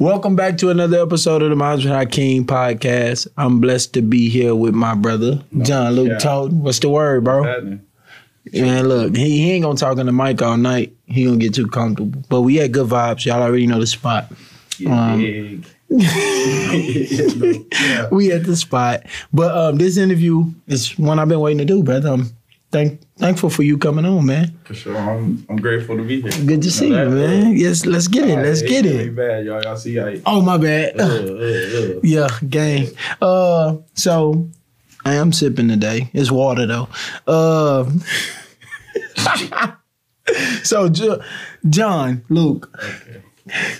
Welcome back to another episode of the Minds with Hakeem podcast. I'm blessed to be here with my brother, Jon Luke yeah. What's the word, bro? Man, look, he, he ain't gonna talk on the mic all night. He gonna get too comfortable. But we had good vibes. Y'all already know the spot. Um, yeah. We at the spot. But um, this interview is one I've been waiting to do, brother. I'm thank thankful for you coming on, man. For sure. I'm, I'm grateful to be here. Good to see you, that, man. Yes, let's get it. Let's get it. bad, y'all. Y'all see how Oh my bad. uh, uh, uh. Yeah, gang. Uh, so I am sipping today. It's water though. Uh, so Jo- Jon, Luke, Okay.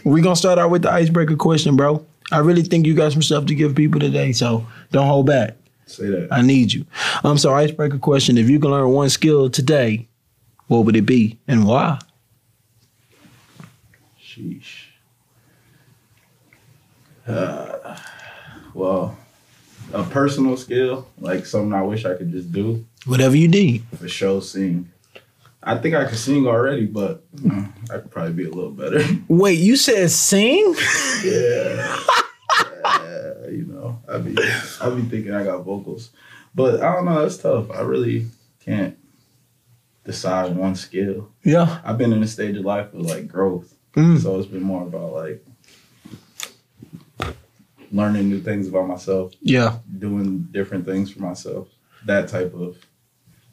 we gonna start out with the icebreaker question, bro. I really think you got some stuff to give people today, so don't hold back. Say that. I need you. Um, so icebreaker question: If you can learn one skill today, what would it be and why? Sheesh. Uh, well, a personal skill, like something I wish I could just do, Whatever you need. for sure, sing. I think I can sing already, but uh, I could probably be a little better. Wait, you said sing? yeah. You know, I be I be thinking I got vocals, but I don't know. That's tough. I really can't decide one skill. Yeah. I've been in a stage of life of like growth, Mm. so it's been more about like learning new things about myself, Yeah. doing different things for myself. That type of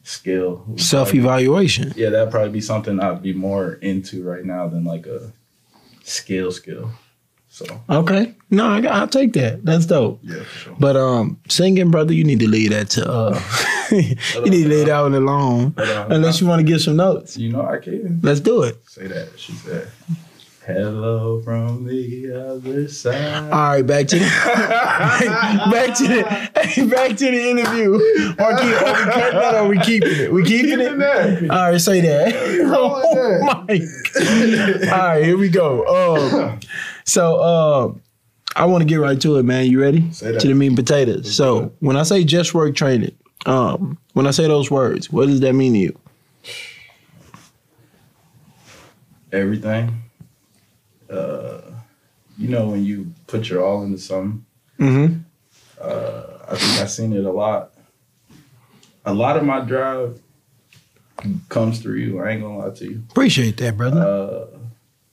skill. Self evaluation. Yeah, that'd probably be something I'd be more into right now than like a skill skill. So Okay. No, I, I'll take that. That's dope. yeah, for sure. But um, singing, brother, you need to leave that to uh, you need to leave that one alone. Unless you want to give some notes, You know I can let's do it. say that. She said, "Hello from the other side." All right, back to the back to the back to the interview. Or keep, are we cutting that or are we keeping it? We keeping it. That. All right, say that. Oh my. All right, here we go. Um, so uh, I want to get right to it, man. You ready? Say that. To the meat and potatoes. So when I say just work training, um, when I say those words, what does that mean to you? Everything. Uh, you know when you put your all into something. Mm-hmm. Uh, I think I've seen it a lot. A lot of my drive comes through you. I ain't gonna lie to you. Appreciate that, brother. Uh,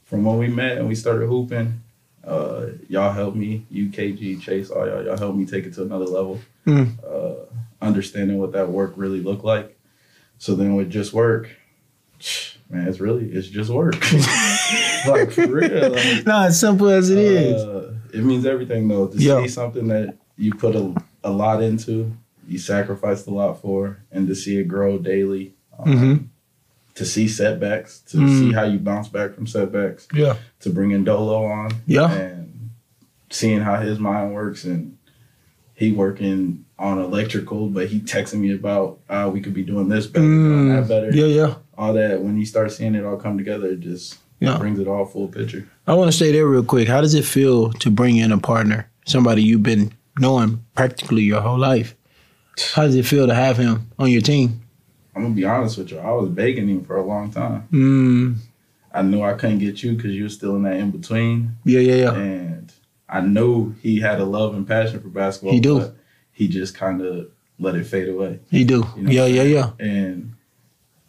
from when we met and we started hooping, uh, y'all helped me. UKG, Chase, all y'all, y'all helped me take it to another level. Mm. Uh, understanding what that work really looked like. So then with just work, man, it's really it's just work. like for real. Like, no, as simple as it is. uh, it means everything though. To see something that you put a, a lot into, you sacrificed a lot for, and to see it grow daily. Um, Mhm. To see setbacks, to Mm. see how you bounce back from setbacks, Yeah. to bringing Dolo on, Yeah. and seeing how his mind works, and he working on electrical, but he texting me about uh, we could be doing this better, doing that better, Mm. Yeah, yeah. all that. When you start seeing it all come together, it just Yeah. brings it all full picture. I want to stay there real quick. How does it feel to bring in a partner, somebody you've been knowing practically your whole life? How does it feel to have him on your team? I'm gonna be honest with you. I was begging him for a long time. Mm, I knew I couldn't get you because you were still in that in between, yeah, yeah, yeah. and I know he had a love and passion for basketball. He do. but He just kind of let it fade away, He do. You know yeah, yeah, yeah. and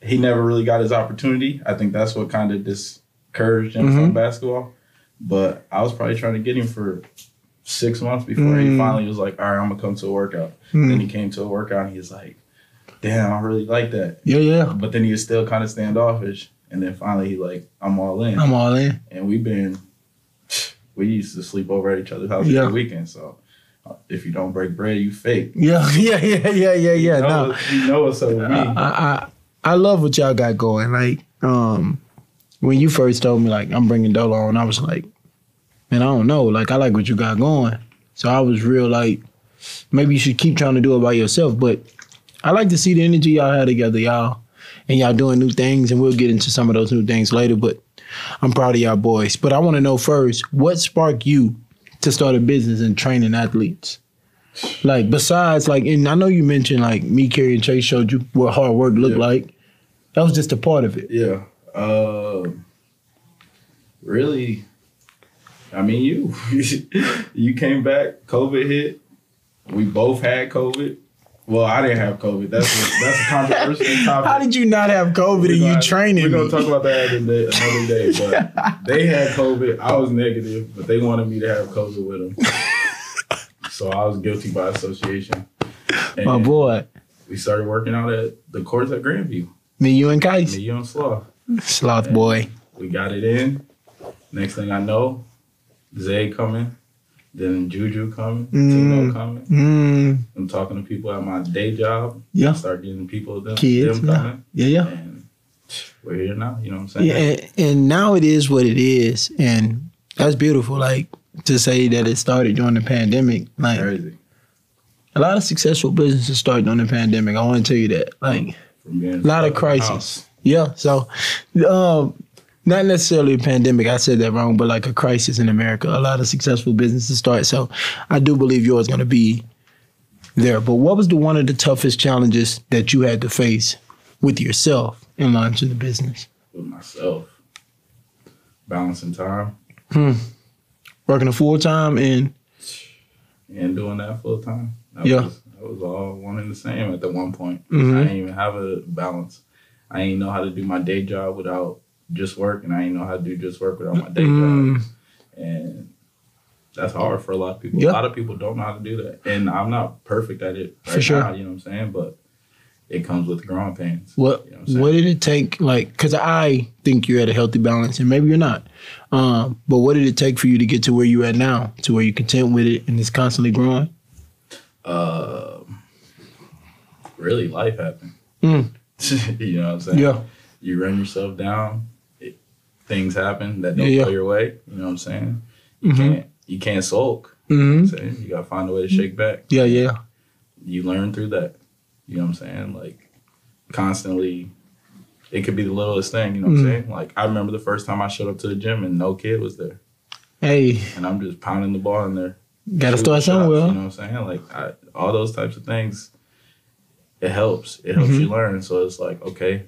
he never really got his opportunity. I think that's what kind of discouraged him Mhm. from basketball. But I was probably trying to get him for six months before he Mm. finally was like, "All right, I'm gonna come to a workout." Mm. Then he came to a workout, and he was like, "Damn, I really like that." Yeah, yeah. But then he was still kind of standoffish. And then finally he like, I'm all in. I'm all in. and we've been we used to sleep over at each other's house Yeah. every weekend. So uh, if you don't break bread, you fake. Yeah, yeah, yeah, yeah, yeah, yeah. you know, No, you know what's up with me. I, I, I love what y'all got going. Like, um, when you first told me like I'm bringing Dolo on, I was like, man, I don't know. Like, I like what you got going. So I was real like, maybe you should keep trying to do it by yourself. But I like to see the energy y'all have together, y'all, and y'all doing new things. And we'll get into some of those new things later. But I'm proud of y'all boys. But I want to know first, what sparked you to start a business and training athletes? Like besides, like, and I know you mentioned like me, Kerry, and Chase showed you what hard work looked Yeah. like. That was just a part of it. Yeah. Um really I mean, you you came back. COVID hit. We both had COVID. Well, I didn't have COVID. That's a, that's a controversial topic. How did you not have COVID and you training We're gonna talk about that another day, another day. But they had COVID. I was negative, but they wanted me to have COVID with them. so I was guilty by association. And My boy, we started working out at the courts at Grandview. me, you, and Me, you, and Sloth. sloth boy. We got it in. Next thing I know, Zay coming, then Juju coming, Mm. Tino coming. Mm, I'm talking to people at my day job. Yeah. Start getting people them, kids, them yeah, coming. yeah, yeah. And we're here now. You know what I'm saying? Yeah, and, and now it is what it is, and that's beautiful. Like to say that it started during the pandemic. Like Crazy. a lot of successful businesses start during the pandemic. I want to tell you that. Like a lot of house. Yeah. So, um, not necessarily a pandemic. I said that wrong, but like a crisis in America. A lot of successful businesses start. So, I do believe yours going to be there. But what was the one of the toughest challenges that you had to face with yourself in launching the business? with myself. Balancing time Working a full time and and doing that full time. That Yeah. Was, that was all one and the same at the one point. Mhm. I didn't even have a balance. I didn't know how to do my day job without just work, and I didn't know how to do just work without my day Mm, job. And that's hard for a lot of people. Yeah. A lot of people don't know how to do that. And I'm not perfect at it right For sure. now, you know what I'm saying? But it comes with growing pains. what You know what what did it take? Like, because I think you're at a healthy balance, and maybe you're not. Um, but what did it take for you to get to where you're at now, to where you're content with it and it's constantly growing? Uh, really, life happened. Mm. you know what I'm saying? Yeah. You run yourself down. Things happen that don't Yeah, go your way. You know what I'm saying? You Mhm. can't. You can't sulk. hmm You, know saying? you gotta find a way to shake back. Yeah, yeah. You learn through that. You know what I'm saying? Like constantly. It could be the littlest thing. You know what Mhm. I'm saying? Like I remember the first time I showed up to the gym and no kid was there, Hey, and I'm just pounding the ball in there. gotta start somewhere. You know what I'm saying? Like I, all those types of things, it helps. It helps Mm-hmm. you learn. So it's like, okay,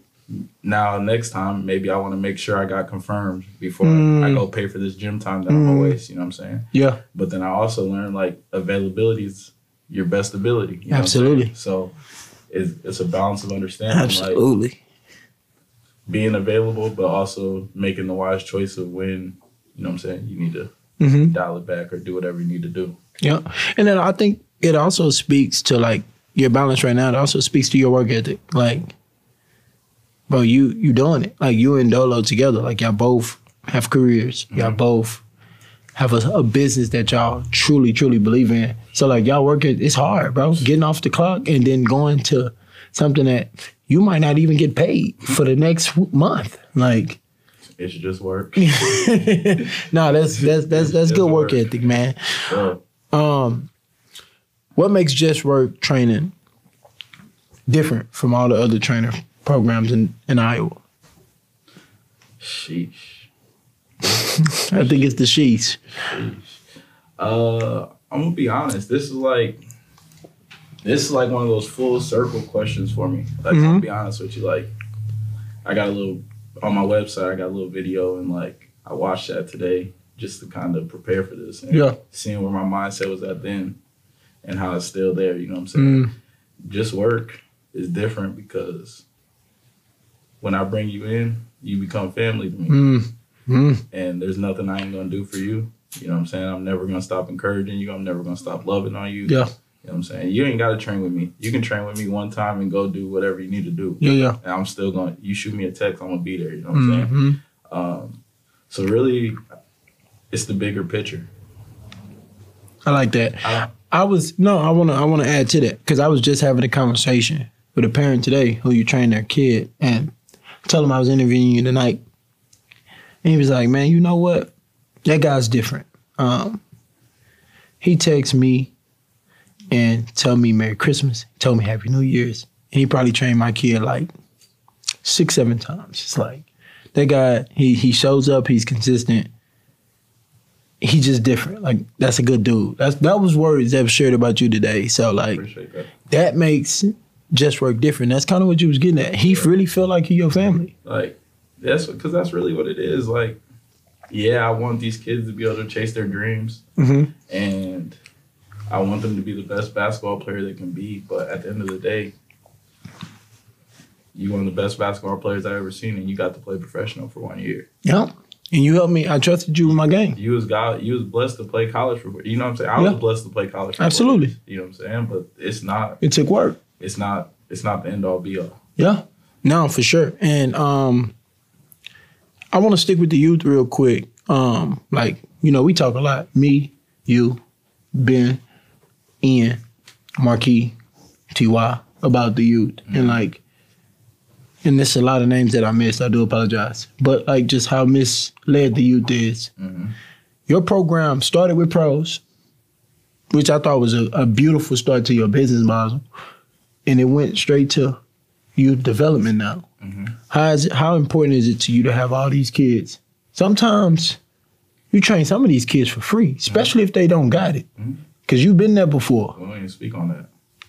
now next time maybe I want to make sure I got confirmed before Mm. I go pay for this gym time that I'm gonna Mm. waste. You know what I'm saying? Yeah, But then I also learned like availability is your best ability. you know Absolutely. So it's, it's a balance of understanding, like being available, but also making the wise choice of when you know what I'm saying you need to hmm dial it back or do whatever you need to do. Yeah, and then I think it also speaks to like your balance right now. It also speaks to your work ethic. Like, bro, you you doing it. Like you and Dolo together. Like y'all both have careers. Y'all both have a, a business that y'all truly truly believe in. So like y'all work it. It's hard, bro. Getting off the clock and then going to something that you might not even get paid for the next month. Like, It should just work. no, that's that's that's that's good work ethic, man. So, Um, what makes Just Work training different from all the other trainer programs in, in Iowa? sheesh. I think it's the sheets. Uh, I'm gonna be honest. This is like, this is like one of those full circle questions for me. Like, I'm gonna be honest with you. Like, I got a little on my website. I got a little video, and like, I watched that today just to kind of prepare for this. And Yeah. Seeing where my mindset was at then, and how it's still there. You know what I'm saying? Mm, Just work is different because when I bring you in, you become family to me. mm, mm. and there's nothing I ain't gonna do for you. You know what I'm saying? I'm never gonna stop encouraging you. I'm never gonna stop loving on you. Yeah. You know what I'm saying? You ain't gotta train with me. You can train with me one time and go do whatever you need to do. Yeah, yeah. And I'm still gonna you shoot me a text, I'm gonna be there. You know what I'm saying? hmm Um, so really it's the bigger picture. I like that. I, I was no, I wanna I wanna add to that because I was just having a conversation with a parent today who you train their kid and tell him I was interviewing you tonight. And he was like, Man, you know what? That guy's different. Um, he texts me and tell me Merry Christmas, tell me Happy New Year's. And he probably trained my kid like six, seven times. It's like that guy, he he shows up, he's consistent. He's just different. Like that's a good dude. That's that was words that was shared about you today. So like that. that makes just work different. That's kind of what you was getting at. He really felt like he your family. Like that's because that's really what it is. Like yeah, I want these kids to be able to chase their dreams, Mm-hmm. and I want them to be the best basketball player they can be. But at the end of the day, you one of the best basketball players I ever seen, and you got to play professional for one year. Yeah. And you helped me. I trusted you with my game. You was God. You was blessed to play college for. You know what I'm saying? I Yeah. was blessed to play college. For Absolutely. You know what I'm saying? But it's not. It took work. It's not. It's not the end all be all. Yeah. No, for sure. And um I want to stick with the youth real quick. Um, like, you know, we talk a lot. Me, you, Ben, Ian, Marquis, TY about the youth. And like and there's a lot of names that I missed. I do apologize. But like just how misled the youth is. Mhm. Your program started with pros, which I thought was a, a beautiful start to your business model. And it went straight to youth development now. Mhm. How is it, how important is it to you to have all these kids? Sometimes you train some of these kids for free, especially if they don't got it. Mhm. Cause you've been there before. We don't even speak on that.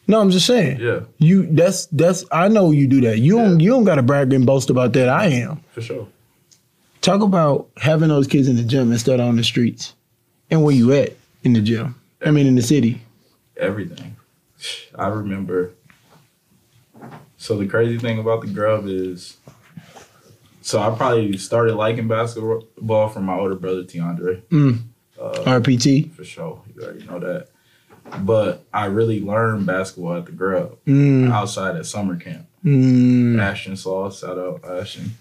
No, I'm just saying. Yeah, You that's that's I know you do that. You don't you don't gotta brag and boast about that. I am. for sure. Talk about having those kids in the gym instead of on the streets. And where you at in the gym. I mean in the city. Everything. I remember. So the crazy thing about the Grubb is, so I probably started liking basketball from my older brother Tiandre. Mm. Uh, RPT. for sure. You already know that. But I really learned basketball at the Grubb Mm. outside at summer camp. Mm. Ashton Saw, shout out Ashton.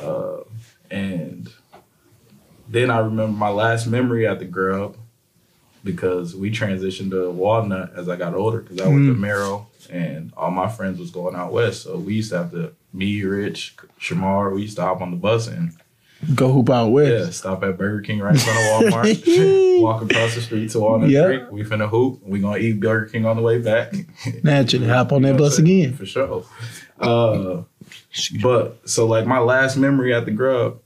Uh, and then I remember my last memory at the Grubb because we transitioned to Walnut as I got older because I went to Mm. Merrill and all my friends was going out west. So we used to have to, me, Rich, Shamar, we used to hop on the bus and Go hoop out west. yeah, stop at Burger King right in front of Walmart. walk across the street to Walnut Yeah. Creek. We finna hoop. We gonna eat Burger King on the way back. Naturally, hop on that bus again. For sure. Uh, but so like my last memory at the Grubb,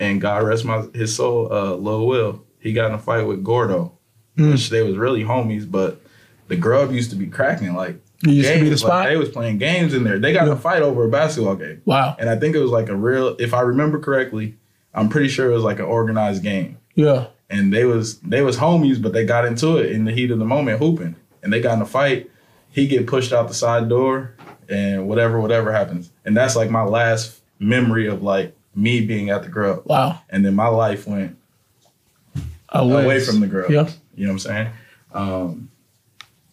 and God rest my his soul, uh, Lil Will, he got in a fight with Gordo, Mm. which they was really homies, but the Grubb used to be cracking like. You used to be the games, like, they was playing games in there. They got in Yeah. a fight over a basketball game. wow. And I think it was like a real if I remember correctly, I'm pretty sure it was like an organized game Yeah. and they was they was homies, but they got into it in the heat of the moment hooping, and they got in a fight. He get pushed out the side door, and whatever whatever happens, and that's like my last memory of like me being at the Grubb, Wow. and then my life went Away, away from the Grubb. Yeah. You know what I'm saying? Um,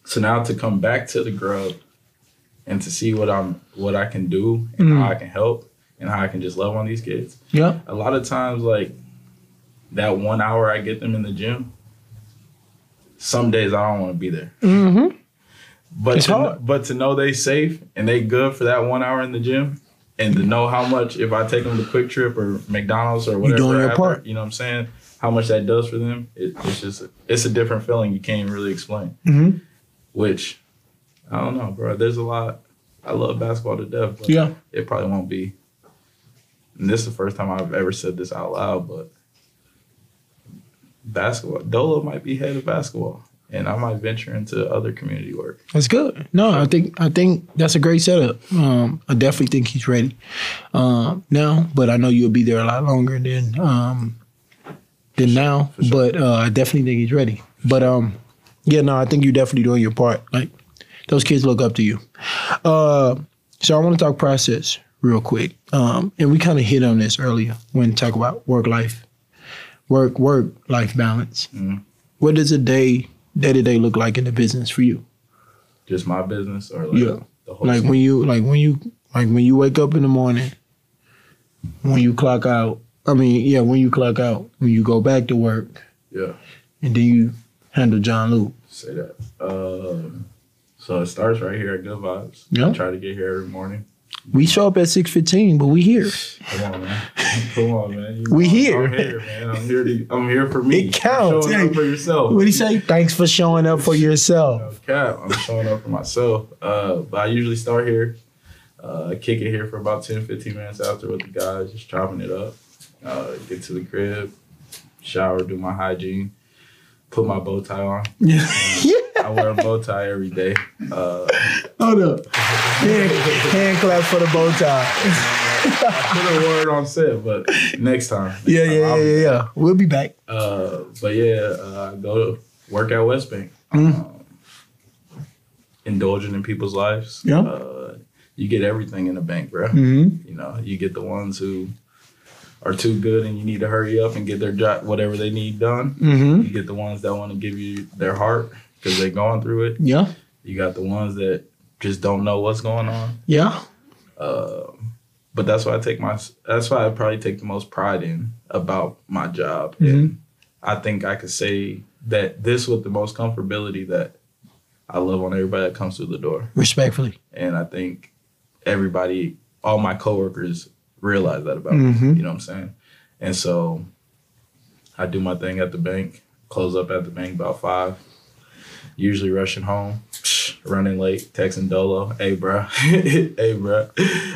so now to come back to the Grubb and to see what I'm what I can do and Mm. how I can help and how I can just love on these kids Yeah. a lot of times like that one hour I get them in the gym, some days I don't want to be there. Mm-hmm. But It's to, hard. but to know they safe and they good for that one hour in the gym, and to know how much if I take them to QuikTrip or McDonald's or whatever, you doing your after, part. you know what I'm saying? How much that does for them, it, it's just it's a different feeling you can't really explain. Mm-hmm. Which I don't know, bro. There's a lot. I love basketball to death, but Yeah. it probably won't be. And this is the first time I've ever said this out loud, but basketball, Dolo might be head of basketball, and I might venture into other community work. That's good. No, I think I think that's a great setup. Um, I definitely think he's ready um, now, but I know you'll be there a lot longer than um, than now. Sure. But uh, I definitely think he's ready. But um, yeah, no, I think you're definitely doing your part. Like those kids look up to you. Uh, so I want to talk process real quick, um, and we kind of hit on this earlier when we talk about work life, work work life balance. Mhm. What does a day day to day look like in the business for you? Just my business, or like Yeah. the whole like scene? when you like when you like when you wake up in the morning when you clock out i mean yeah when you clock out when you go back to work yeah. and then you handle jon luke Say that. Um, so it starts right here at Good Vibes. Yeah. I try to get here every morning. we show up at 6.15 but we here Come on, man. Come on, man. You We know, here. I'm here, man. I'm here. To, I'm here for me. It counts. Showing up for yourself. what do you say thanks for showing up for yourself cap. I'm showing up for myself. Uh, but I usually start here. Uh, kick it here for about 10, 15 minutes after with the guys, just chopping it up. Uh, get to the crib, shower, do my hygiene, put my bow tie on. yeah yeah I wear a bow tie every day. Uh, Hold up. Hand, hand clap for the bow tie. I put a word on set, but next time. Yeah, Next time yeah, I'll yeah, yeah, yeah. We'll be back. Uh, but yeah, uh, I go to work at West Bank. Mhm. Um, indulging in people's lives. Yeah. Uh, you get everything in a bank, bro. Mm-hmm. You know, you get the ones who are too good and you need to hurry up and get their job, whatever they need done. Mm-hmm. You get the ones that want to give you their heart because they're going through it. Yeah. You got the ones that just don't know what's going on. Yeah. Uh, but that's why I take my. That's why I probably take the most pride in about my job, and I think I could say that this with the most comfortability that I love on everybody that comes through the door, Respectfully. and I think everybody, all my coworkers, realize that about Mhm. me. You know what I'm saying? And so, I do my thing at the bank. Close up at the bank about five. Usually rushing home, running late, texting Dolo, hey bro, hey bro.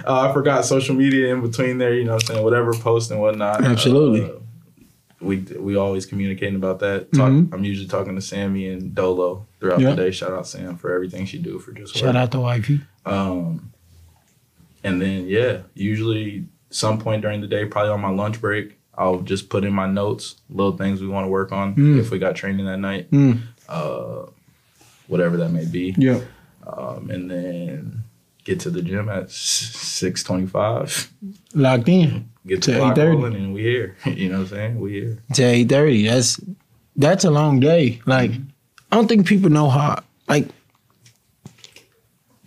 Uh, I forgot social media in between there, you know what I'm saying? Whatever post and whatnot. Absolutely. Uh, we we always communicating about that. Talk, Mhm. I'm usually talking to Sammy and Dolo throughout Yeah. the day. Shout out Sam for everything she do for just Shout work. out to wifey. Um, and then yeah, usually some point during the day, probably on my lunch break, I'll just put in my notes, little things we want to work on Mm. if we got training that night, Mm. uh, whatever that may be, Yeah. um, and then get to the gym at six twenty-five. Locked in. Get To 8:30. and we here. you know what I'm saying? We here. to eight thirty. That's that's a long day. Like I don't think people know how. Like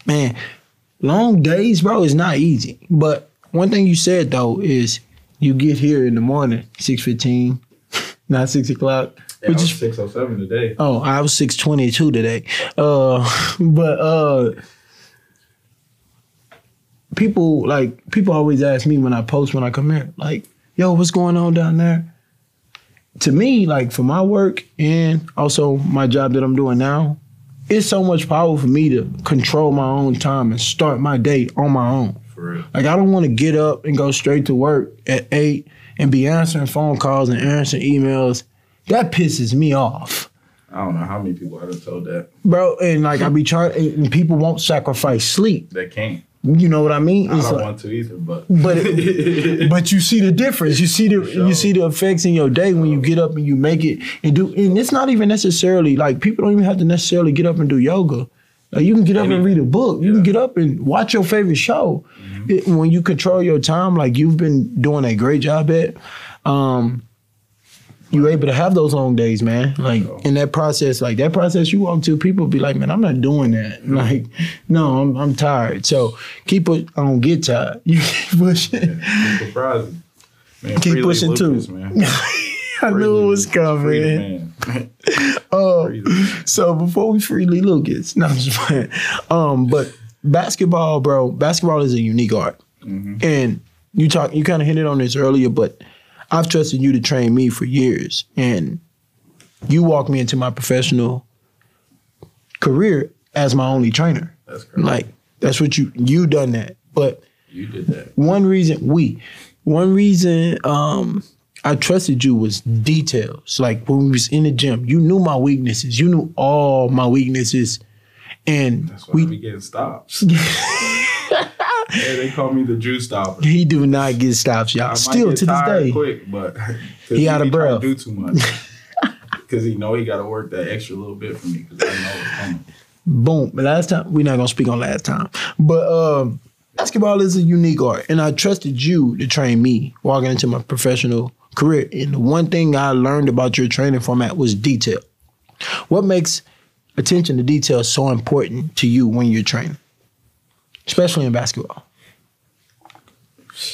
man, long days, bro, is not easy. But one thing you said though is you get here in the morning, six fifteen, not six o'clock. Yeah, Which is was six oh seven today. Oh, I was six twenty two today. Uh, but uh, people like people always ask me when I post when I come here, like, "Yo, what's going on down there?" To me, like for my work and also my job that I'm doing now, it's so much power for me to control my own time and start my day on my own. Like I don't want to get up and go straight to work at eight and be answering phone calls and answering emails. That pisses me off I don't know how many people I done told that. bro. And like I be trying, and people won't sacrifice sleep. They can't. You know what I mean? I It's don't like- want to either, but but it, but you see the difference. You see the sure. you see the effects in your day when you get up and you make it and do. And it's not even necessarily like people don't even have to necessarily get up and do yoga. Like you can get up and read a book. You can get up and watch your favorite show. Mm-hmm. It- when you control your time, like you've been doing a great job at, um, you're able to have those long days, man. Like in that process, like that process you walk to, people be like, man, I'm not doing that. Like, no, I'm I'm tired. So keep it. I don't get tired. You keep pushing. Yeah, surprising. Man, Keep Freely pushing too. Man. I knew it was coming. Freely. Oh, Freely. so before we freely Lucas, no, I'm just playing. Um, but basketball, bro, basketball is a unique art, Mhm. and you talk, you kind of hinted on this earlier, but I've trusted you to train me for years, and you walked me into my professional career as my only trainer. That's correct. Like that's what you you done that, but you did that. one reason we one reason um I trusted you was details. Like when we was in the gym, you knew my weaknesses. You knew all my weaknesses. And That's why we we getting stops. yeah, they call me the Jew stopper. he do not get stops, y'all. might Still to this day. quick, but He out of be breath. to Do too much. Because he know he got to work that extra little bit for me. Because I know it's coming. Boom. But last time, we're not gonna speak on last time. But um basketball is a unique art. And I trusted you to train me walking into my professional career. And the one thing I learned about your training format was detail. What makes attention to detail is so important to you when you're training? Especially in basketball.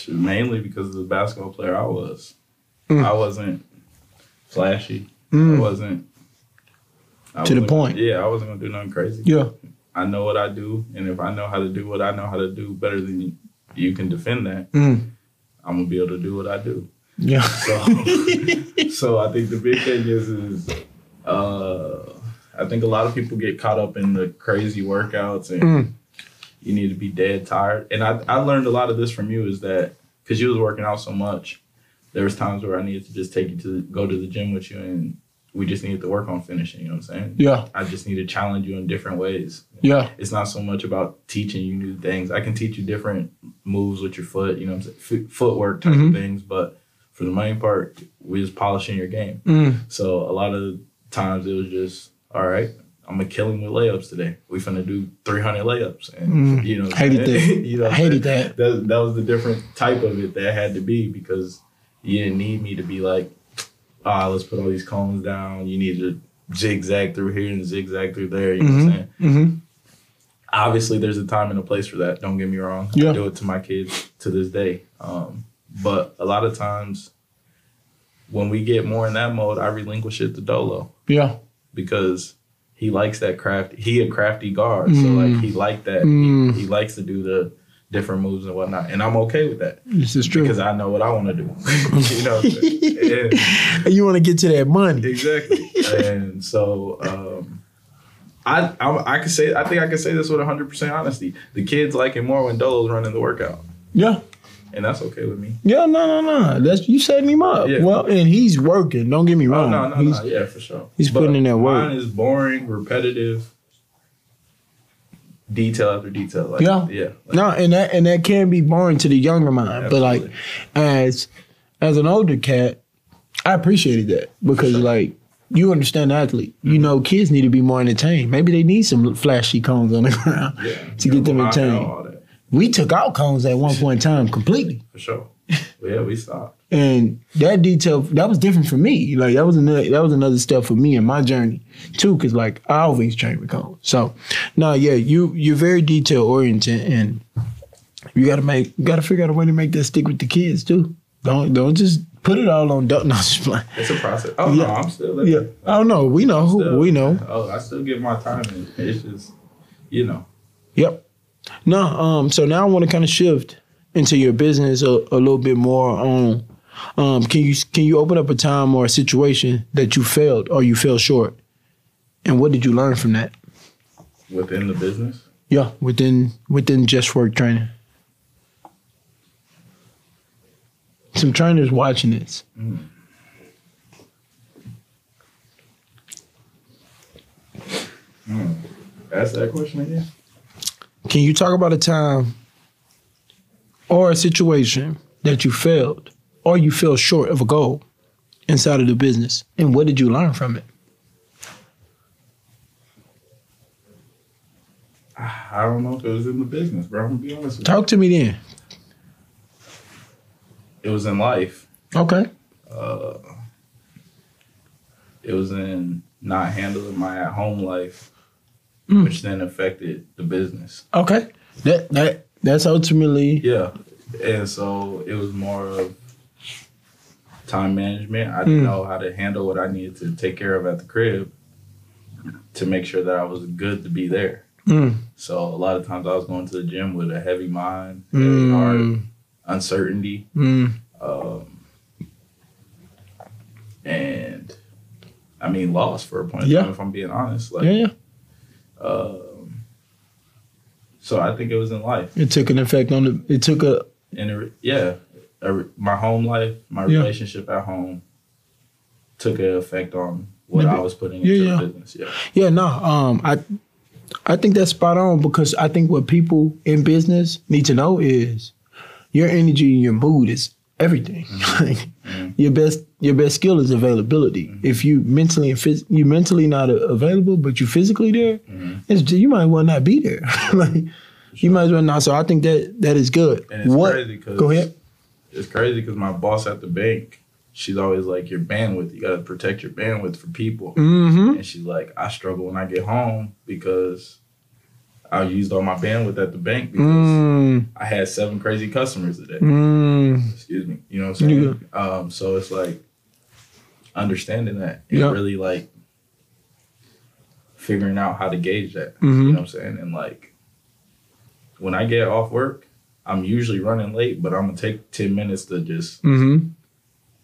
Mainly because of the basketball player I was. Mm. I wasn't flashy. Mm. I wasn't. I To the point. Yeah, I wasn't gonna do nothing crazy. Yeah. I know what I do, and if I know how to do what I know how to do better than you, you can defend that. Mm. I'm gonna be able to do what I do. Yeah. So, so I think the big thing is, is uh, I think a lot of people get caught up in the crazy workouts, and Mm. you need to be dead tired. And I, I learned a lot of this from you is that because you was working out so much, there was times where I needed to just take you to go to the gym with you, and we just needed to work on finishing. You know what I'm saying? Yeah. I just need to challenge you in different ways. Yeah. It's not so much about teaching you new things. I can teach you different moves with your foot. You know what I'm saying? F- footwork type Mhm. of things, but for the main part, we just polishing your game. Mm. So a lot of times it was just, all right, I'm gonna kill him with layups today. We finna do 300 layups, and Mm. you know, Hated that. you know, I hated that. that. That was the different type of it that had to be because you didn't need me to be like, ah, let's put all these cones down. You need to zigzag through here and zigzag through there. You know what I'm saying? Mm-hmm. Obviously, there's a time and a place for that. Don't get me wrong. Yeah. I do it to my kids to this day. Um, but a lot of times, when we get more in that mode, I relinquish it to Dolo Yeah. Because he likes that craft. He a crafty guard, so Mm. like he like that. Mm. He, he likes to do the different moves and whatnot, and I'm okay with that This is true. because I know what I want to do. you know, and, you want to get to that money. exactly. And so, um, I, I I can say I think I can say this with 100 percent honesty. The kids like it more when Dolo's running the workout, Yeah. And that's okay with me. Yeah, no, no, no. That's you setting him up. Yeah. Well, and he's working. Don't get me Oh wrong. no, no, he's, no, yeah, for sure. he's putting in that work. Mine is boring, repetitive, detail after detail. Like, Yeah. yeah. Like, No, and that and that can be boring to the younger mind. But like as as an older cat, I appreciated that because like you understand the athlete. You mm-hmm. know kids need to be more entertained. Maybe they need some flashy cones on the ground yeah, to get them entertained. We took out cones at one point in time completely. for sure. Yeah, we stopped. And that detail that was different for me. Like that was another that was another step for me in my journey too. Cause like I always train with cones. So no, yeah, you you're very detail oriented and you gotta make you gotta figure out a way to make that stick with the kids too. Don't don't just put it all on duck. No, just playing. It's a process. Oh no, I'm still there. Yeah. I don't know. We know. Still- we know. Oh, I still give my time. in. It's just, you know, Yep. No, um, so now I want to kind of shift into your business a, a little bit more on um can you can you open up a time or a situation that you failed or you fell short? And what did you learn from that? within the business. Yeah, within within just work training. Some trainers watching this. Ask that question again. Can you talk about a time or a situation that you failed or you fell short of a goal inside of the business? And what did you learn from it? I don't know if it was in the business, bro. I'm gonna be honest with you. Talk to me then. It was in life. Okay. Uh, it was in not handling my at home life, Mm. which then affected the business. Okay. That that that's ultimately Yeah. And so it was more of time management. I didn't Mm. know how to handle what I needed to take care of at the crib to make sure that I was good to be there. mm, So a lot of times I was going to the gym with a heavy mind, heavy heart, mm, uncertainty. mm, Um, and I mean, lost for a point in Yeah. time, if I'm being honest. Like, yeah, yeah. Um, so I think it was in life. It took an effect on the. It took a. and it, yeah, a- my home life, my Yeah. relationship at home took an effect on what Maybe- I was putting yeah, into yeah. the business. Yeah, Yeah, no. Um, I I think that's spot on because I think what people in business need to know is your energy and your mood is everything. Like, Mhm. Your best your best skill is availability. If you mentally and phys- you mentally not a- available, but you physically there, Mhm. it's, you might well not be there. like you might as well not. So I think that that is good. and it's what? crazy because Go ahead. It's crazy because my boss at the bank, she's always like, "Your bandwidth, you got to protect your bandwidth for people." Mm-hmm. And she's like, "I struggle when I get home because." I used all my bandwidth at the bank because Mm, I had seven crazy customers today. mm, Excuse me. You know what I'm saying? Um, so it's like understanding that and Yeah. really like figuring out how to gauge that. Mhm. You know what I'm saying? And like when I get off work, I'm usually running late, but I'm gonna take ten minutes to just mm-hmm.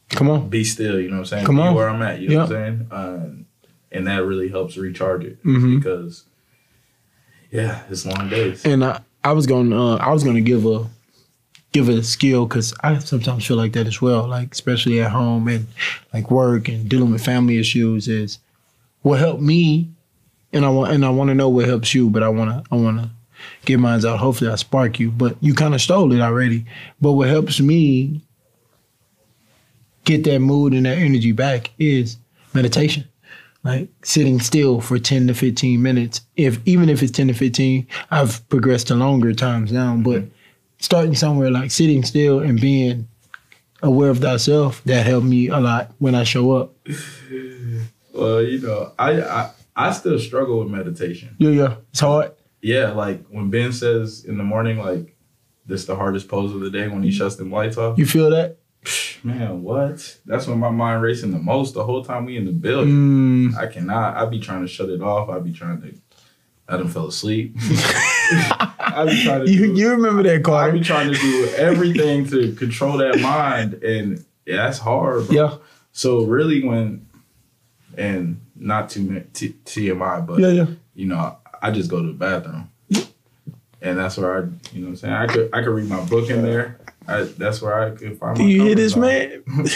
Come on. be still. You know what I'm saying? Come be on. where I'm at. You know what I'm saying? Um, and that really helps recharge it Mhm. because yeah, it's long days. And I, I was gonna uh, I was gonna give a give it a skill because I sometimes feel like that as well. Like especially at home and like work and dealing with family issues is what helped me, and I want and I want to know what helps you. But I want to I want to get mine out. Hopefully, I spark you. But you kind of stole it already. But what helps me get that mood and that energy back is meditation. Like sitting still for 10 to 15 minutes. If even if it's 10 to 15, I've progressed to longer times now, but starting somewhere like sitting still and being aware of thyself, that helped me a lot when I show up. Well, you know, I I, I still struggle with meditation. Yeah, yeah. It's hard. Yeah, like when Ben says in the morning, like this the hardest pose of the day when he shuts them lights off. You feel that? Man, what? That's when my mind racing the most the whole time we in the building. Mm. I cannot. I be trying to shut it off. I be trying to. I done fell asleep. I be trying to. You, do, you remember that, car? I be trying to do everything to control that mind, and yeah, that's hard. Bro. Yeah, So really, when and not too T- TMI, but yeah, yeah. you know, I just go to the bathroom, and that's where I, you know, what I'm saying I could I could read my book in there. I, that's where I could find. Do My you hear this, man?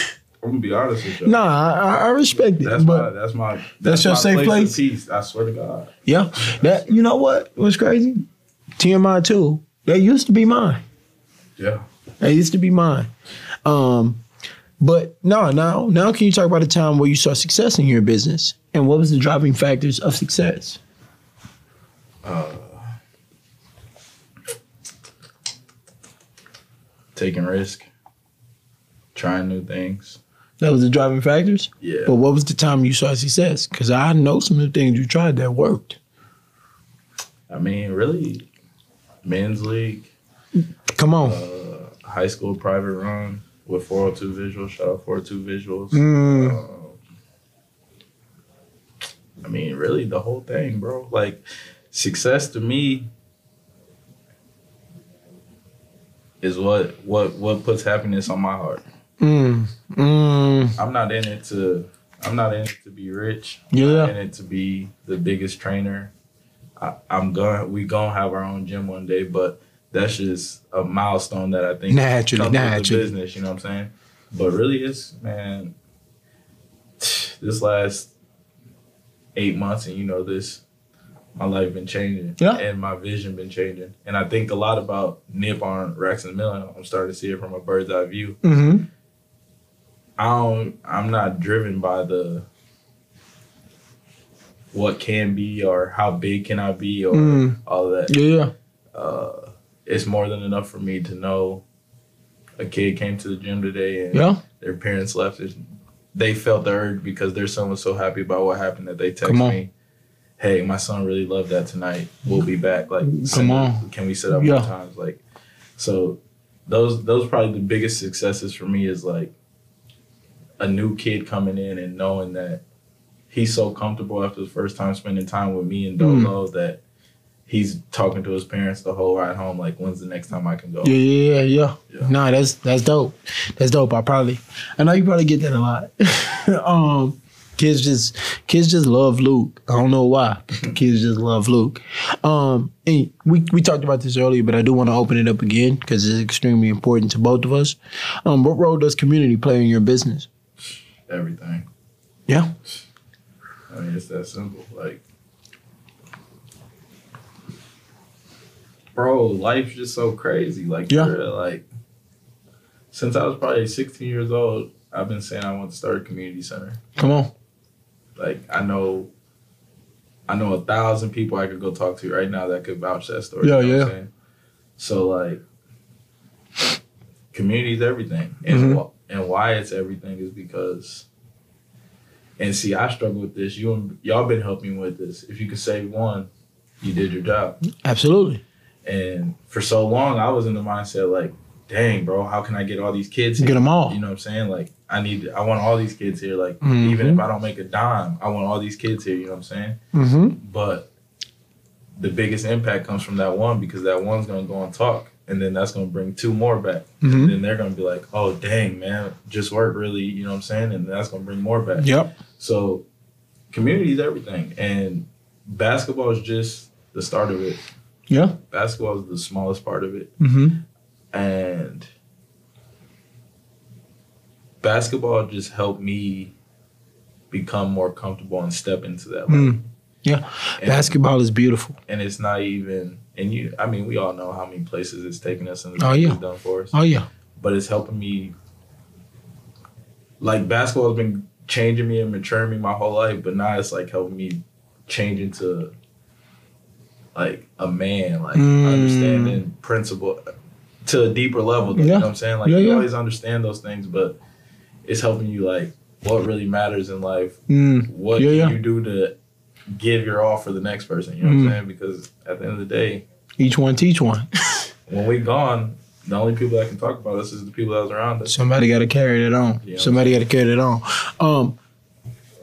I'm gonna be honest with you. Nah, I, I respect it, That's my but that's my That's your my safe place. place? Peace. I swear to God. yeah, that you know what was crazy? TMI too. That used to be mine. Yeah. That used to be mine. Um, but no, now now can you talk about a time where you saw success in your business and what was the driving factors of success? Uh, taking risk, trying new things. That was the driving factors. Yeah. But what was the time you saw success? Because I know some of the things you tried that worked. I mean, really, men's league, Come on. uh, high school private run with 402 visuals. Shout out 402 visuals. Mm. Um, I mean, really, the whole thing, bro. Like, success to me is what what what puts happiness on my heart. Mm. Mm. I'm not in it to. I'm not in it to be rich. I'm not Yeah. in it to be the biggest trainer. I, I'm going. We gonna have our own gym one day, but that's just a milestone that I think Naturally, comes with the naturally. business. You know what I'm saying? But really, it's man. This last eight months, and you know this, my life been changing, Yeah. and my vision been changing, and I think a lot about Nip on Rex and Millen. I'm starting to see it from a bird's eye view. Mm-hmm. I don't. I'm not driven by the what can be or how big can I be or Mm. all that. Yeah. Uh, it's more than enough for me to know a kid came to the gym today and Yeah. their parents left. It. They felt the urge because their son was so happy about what happened that they text me, "Hey, my son really loved that tonight. We'll be back. Like, Come it- can we set up Yeah. more times? Like, so those those probably the biggest successes for me is like a new kid coming in and knowing that he's so comfortable after the first time spending time with me and Mm. Dolo that he's talking to his parents the whole ride home. Like, when's the next time I can go? Yeah, yeah, yeah, yeah. Yeah. Nah, that's that's dope. That's dope. I probably, I know you probably get that a lot. um, kids just kids just love Luke. I don't know why. kids just love Luke. Um, and we we talked about this earlier, but I do want to open it up again because it's extremely important to both of us. Um, what role does community play in your business? Everything. Yeah. I mean, it's that simple. Like, bro, life's just so crazy. Like, Yeah. like, since I was probably 16 years old, I've been saying I want to start a community center. Come on. Like, I know, I know a thousand people I could go talk to right now that could vouch that story. Yeah, you know yeah. So, like, community is everything, and Mhm. wh- and why it's everything is because. And see, I struggle with this. You and y'all been helping me with this. If you could save one, you did your job. Absolutely. And for so long, I was in the mindset like, dang, bro, how can I get all these kids? Get them all. You know what I'm saying? Like, I need, I want all these kids here. Like, Mhm. even if I don't make a dime, I want all these kids here. You know what I'm saying? Mm-hmm. But the biggest impact comes from that one because that one's gonna go and talk, and then that's gonna bring two more back. Mhm. And then they're gonna be like, oh, dang, man, just work really. You know what I'm saying? And that's gonna bring more back. Yep. So, community is everything, and basketball is just the start of it. Yeah. Basketball is the smallest part of it. Mm-hmm. and basketball just helped me become more comfortable and step into that. Mm. Yeah. And- Basketball is beautiful. and it's not even and you I mean we all know how many places it's taken us and Oh, yeah. it's done for us. Oh yeah. But it's helping me like basketball has been changing me and maturing me my whole life, but now it's like helping me change into like a man, like Mm. understanding principle to a deeper level. though, You Yeah. know what I'm saying? Like Yeah, you yeah. always understand those things, but it's helping you like what really matters in life Mm. what Yeah, can yeah. you do to give your all for the next person? You know what Mm. I'm saying? Because at the end of the day, Each one teach one. when we gone, the only people that can talk about us is the people that was around us. Somebody got to carry it on. Yeah. Somebody got to carry it on. Um,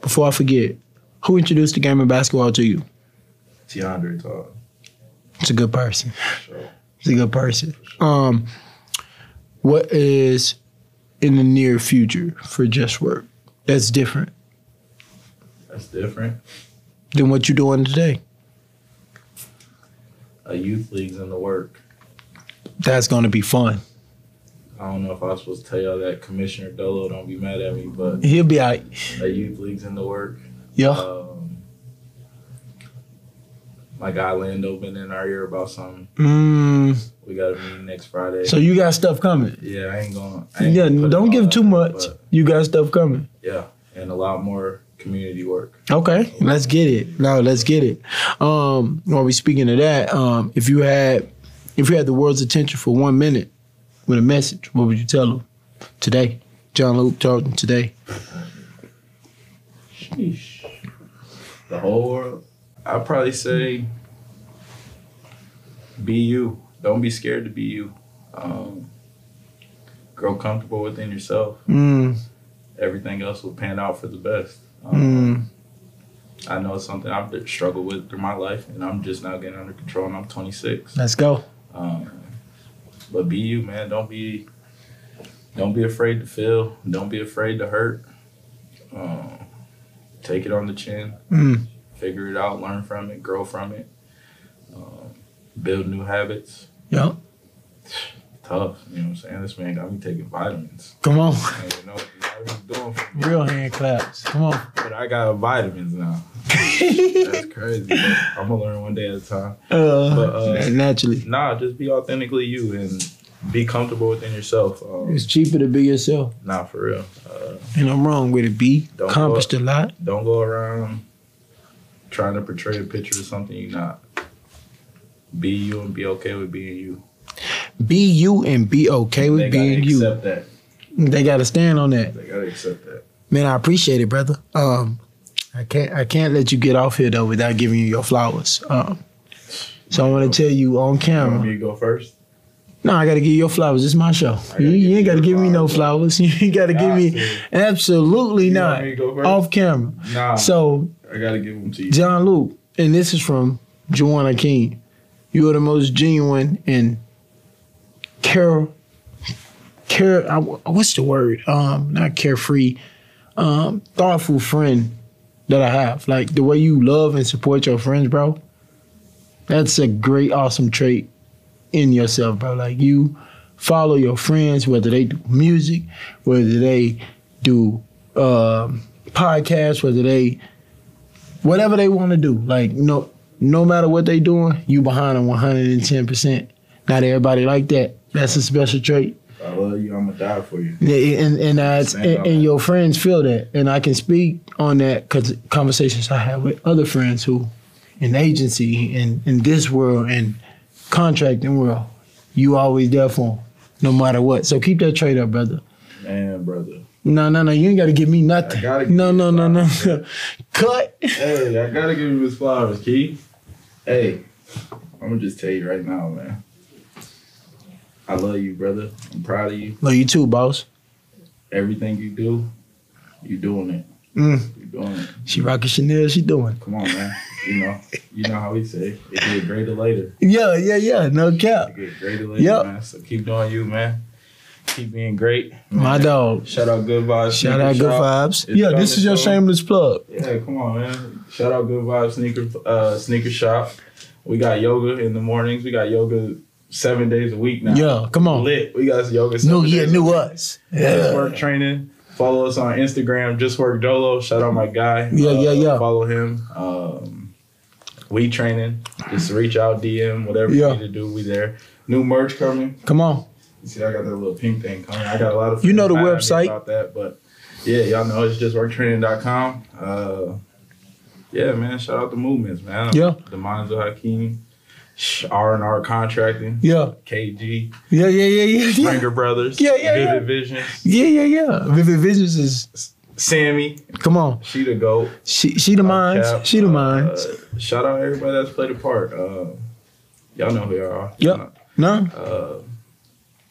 before I forget, who introduced the game of basketball to you? Tiandre taught. It's a good person. So He's a good person. Um, what is in the near future for Just Work that's different that's different. than what you're doing today? A youth league's in the work. That's going to be fun. I don't know if I was supposed to tell y'all that Commissioner Dolo don't be mad at me, but He'll be out. a youth league's in the work. Yeah. Um, my guy Lando been in our ear about something. Mm, We got a meeting next Friday. so you got stuff coming. yeah, I ain't going. I ain't Yeah, don't give too much. You got stuff coming. Yeah, and a lot more community work. Okay, let's get it. No, let's get it. Um, while we speaking of that, um, if you had if you had the world's attention for one minute with a message, what would you tell them today? Jon Luke them today. Sheesh. The whole world. I'd probably say be you. Don't be scared to be you. Um, grow comfortable within yourself. Mm, Everything else will pan out for the best. Um, mm, I know it's something I've struggled with through my life, and I'm just now getting under control. And I'm 26. let's go. Um, but be you, man. Don't be, don't be afraid to feel. Don't be afraid to hurt. Um, take it on the chin. Mm, Figure it out. Learn from it. Grow from it. Um, build new habits. yeah, Tough. You know what I'm saying? This man got me taking vitamins. come on. I don't know what the vitamins doing for me. Real hand claps. Come on. But I got vitamins now. That's crazy. I'm gonna learn one day at a time. Uh, But, uh, naturally, Nah, just be authentically you and be comfortable within yourself. Um, it's cheaper to be yourself. Nah, for real. Uh, And I'm wrong with it. Be Don't accomplished a lot. don't go around trying to portray a picture of something you're not. Be you and be okay with being you. Be you and be okay with they being you. accept that. They got to stand on that. They gotta accept that. Man, I appreciate it, brother. Um, I can't I can't let you get off here though without giving you your flowers. Um, so I want to tell you on You want camera. me to go first? No, I got to give you your flowers. It's my show. gotta You, you you ain't got to your give me no flowers. You got to give me to. absolutely You not me to go first? off camera. Nah. So I gotta give them to you. Jon Luke, and this is from Joanna King. You are the most genuine and care, care. I- What's the word? Um, not carefree, um, thoughtful friend that I have. Like the way you love and support your friends, bro. That's a great, awesome trait in yourself, bro. Like you follow your friends, whether they do music, whether they do um, podcasts, whether they whatever they want to do. Like no, no matter what they doing, you behind them one hundred and ten percent. Not everybody like that. That's a special trait, I love you. I'm gonna die for you. Yeah, and and Same and, and your friends feel that, and I can speak on that because conversations I have with other friends who, in agency and in this world and contracting world, you always there for 'em, no matter what. So keep that trade up, brother. Man, brother. No, no, no. You ain't got to give me nothing. Give no, no, no, no, flowers. Cut. Hey, I gotta give you his flowers, Key. Hey, I'm gonna just tell you right now, man. I love you, brother. I'm proud of you. Love you too, boss. Everything you do, you doing it. Mm. You doing it. She rocking Chanel. She doing. Come on, man. You know, you know how we say it get greater later. Yeah, yeah, yeah. No cap. It get greater later, Yep. man. So keep doing you, man. Keep being great. My dog. Shout out Good Vibes. Shout out Good Shop. Vibes. It's Yeah, this is your soon. shameless plug. Yeah, come on, man. Shout out Good Vibes Sneaker uh, Sneaker Shop. We got yoga in the mornings. We got yoga seven days a week now. Yeah, come on. Lit. We got yoga. Stuff. New year, new us. Just Yeah. work training. Follow us on Instagram. Just work Dolo. Shout out my guy. Yeah, yeah, yeah. Follow him. Um, we training. Just reach out, DM, whatever Yeah. you need to do. We there. New merch coming. Come on. You see, I got that little pink thing coming. I got a lot of. You know the mad at me website. about that, but yeah, y'all know it's just worktraining.com. Uh, yeah, man. Shout out the movements, man. Yeah. The Minds of Hakeem, R and R Contracting, Yeah. KG, Yeah, yeah, yeah, yeah. Yeah, Springer Brothers, Yeah, yeah, Vivid yeah. Visions, yeah, yeah. yeah. Vivid Visions is, Sammy, come on. she the goat. She, she the minds. Cap, She the uh, minds. shout out everybody that's played a part. Uh, y'all know who y'all are. Yep. No? Uh,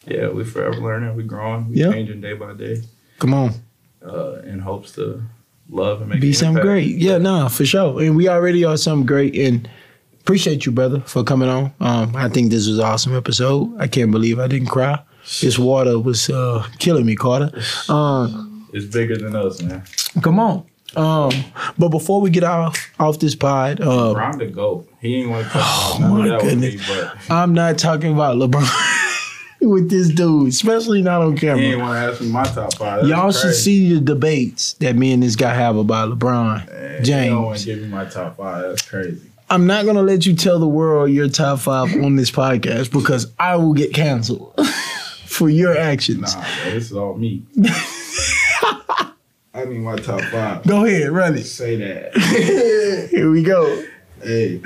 yeah, we forever learning. We growing. We Yeah. changing day by day. Come on. Uh, in hopes to love and make Be something impact. great. Yeah, nah, for sure. And we already are something great. And appreciate you, brother, for coming on. Um, I think this was an awesome episode. I can't believe I didn't cry. This water was uh, killing me, Carter. Um, It's bigger than us, man. come on. Um, but before we get off off this pod, uh, Ron the goat. He ain't want to talk Oh, about my with me, goodness. but I'm not talking about LeBron with this dude, especially not on camera. he ain't want to ask me my top five. Y'all should see the debates that me and this guy have about LeBron Man, He don't want James. to give me my top five. That's crazy. I'm not gonna let you tell the world your top five on this podcast because I will get canceled for your actions. Nah, bro, this is all me. I need my top five. Go ahead, run it. Say that. Here we go. Hey,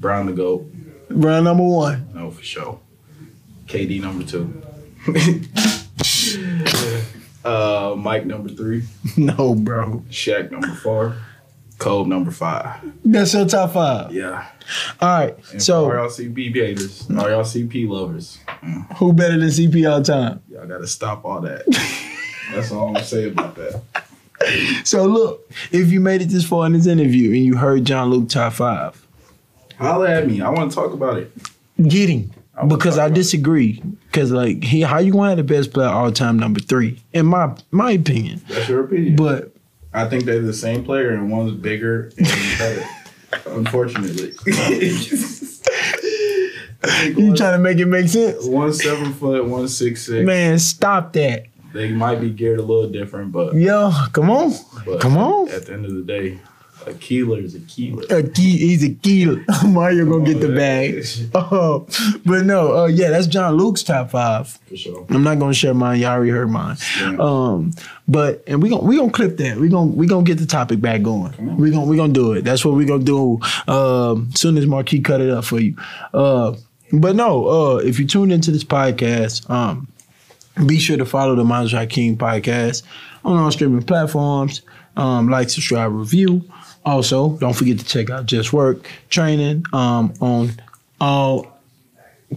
Brown the goat. Round number one. No, for sure. KD number two. uh, Mike number three. No, bro. Shaq number four. Kobe number five. That's your top five. Yeah. All right. And So for all y'all CP haters, all y'all CP lovers, mm. who better than CP all time? y'all gotta stop all that. That's all I'm gonna say about that. So look, if you made it this far in this interview and you heard Jon Luke top five, Holla at me. I want to talk about it. get him. I Because I disagree. Because like he, how you gonna have the best player all time number three? In my my opinion. That's your opinion. But I think they're the same player and one's bigger and better. Unfortunately. You one- trying to make it make sense? One seven foot, one's six six. Man, stop that. They might be geared a little different, but, Yo, come on. Come on. At the end of the day, a keeler is a keeler. A key, he's a killer. Mario gonna get the bag. Oh, but no, uh, yeah, that's Jon Luke's top five. For sure. I'm not gonna share mine. Y'all already heard mine. Yeah. Um, but and we gonna we gonna clip that. We gonna we gonna get the topic back going. We gonna we gonna do it. That's what we gonna do. Um, soon as Marquis cut it up for you. Uh, but no, uh, if you tuned into this podcast, um, be sure to follow the Miles King podcast on all streaming platforms. Um, like, subscribe, review. Also, don't forget to check out Just Work Training um, on all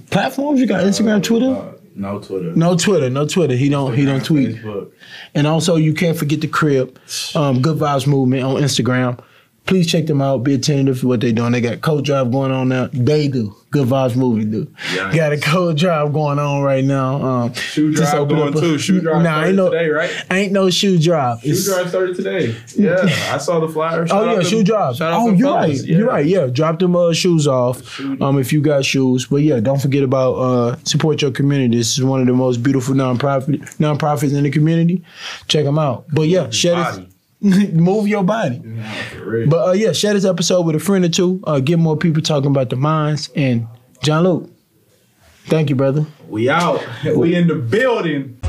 platforms. You got Instagram, Twitter. Uh, no Twitter. No Twitter, no Twitter. He don't he don't tweet. Facebook. And also you can't forget the crib, um, Good Vibes Movement on Instagram. Please check them out. Be attentive to what they're doing. They got code drive going on now. They do. Good Vibes Movie do. Yikes. Got a code drive going on right now. Um, Shoe drive going a- too. Shoe drive Nah, ain't no today, right? ain't no shoe drive. Shoe It's- drive started today. Yeah, I saw the flyer. Shout Oh yeah, them- shoe drive. Shout out Oh, you're fellas. right. You're right. Yeah, drop them uh, shoes off. Shoe- Um, if you got shoes, but yeah, don't forget about uh, support your community. This is one of the most beautiful nonprofit nonprofits in the community. Check them out. But yeah, share Body. move your body. Real. But uh, yeah, share this episode with a friend or two. Uh, get more people talking about the minds and Jon Luke. Thank you, brother. we out. We in the building.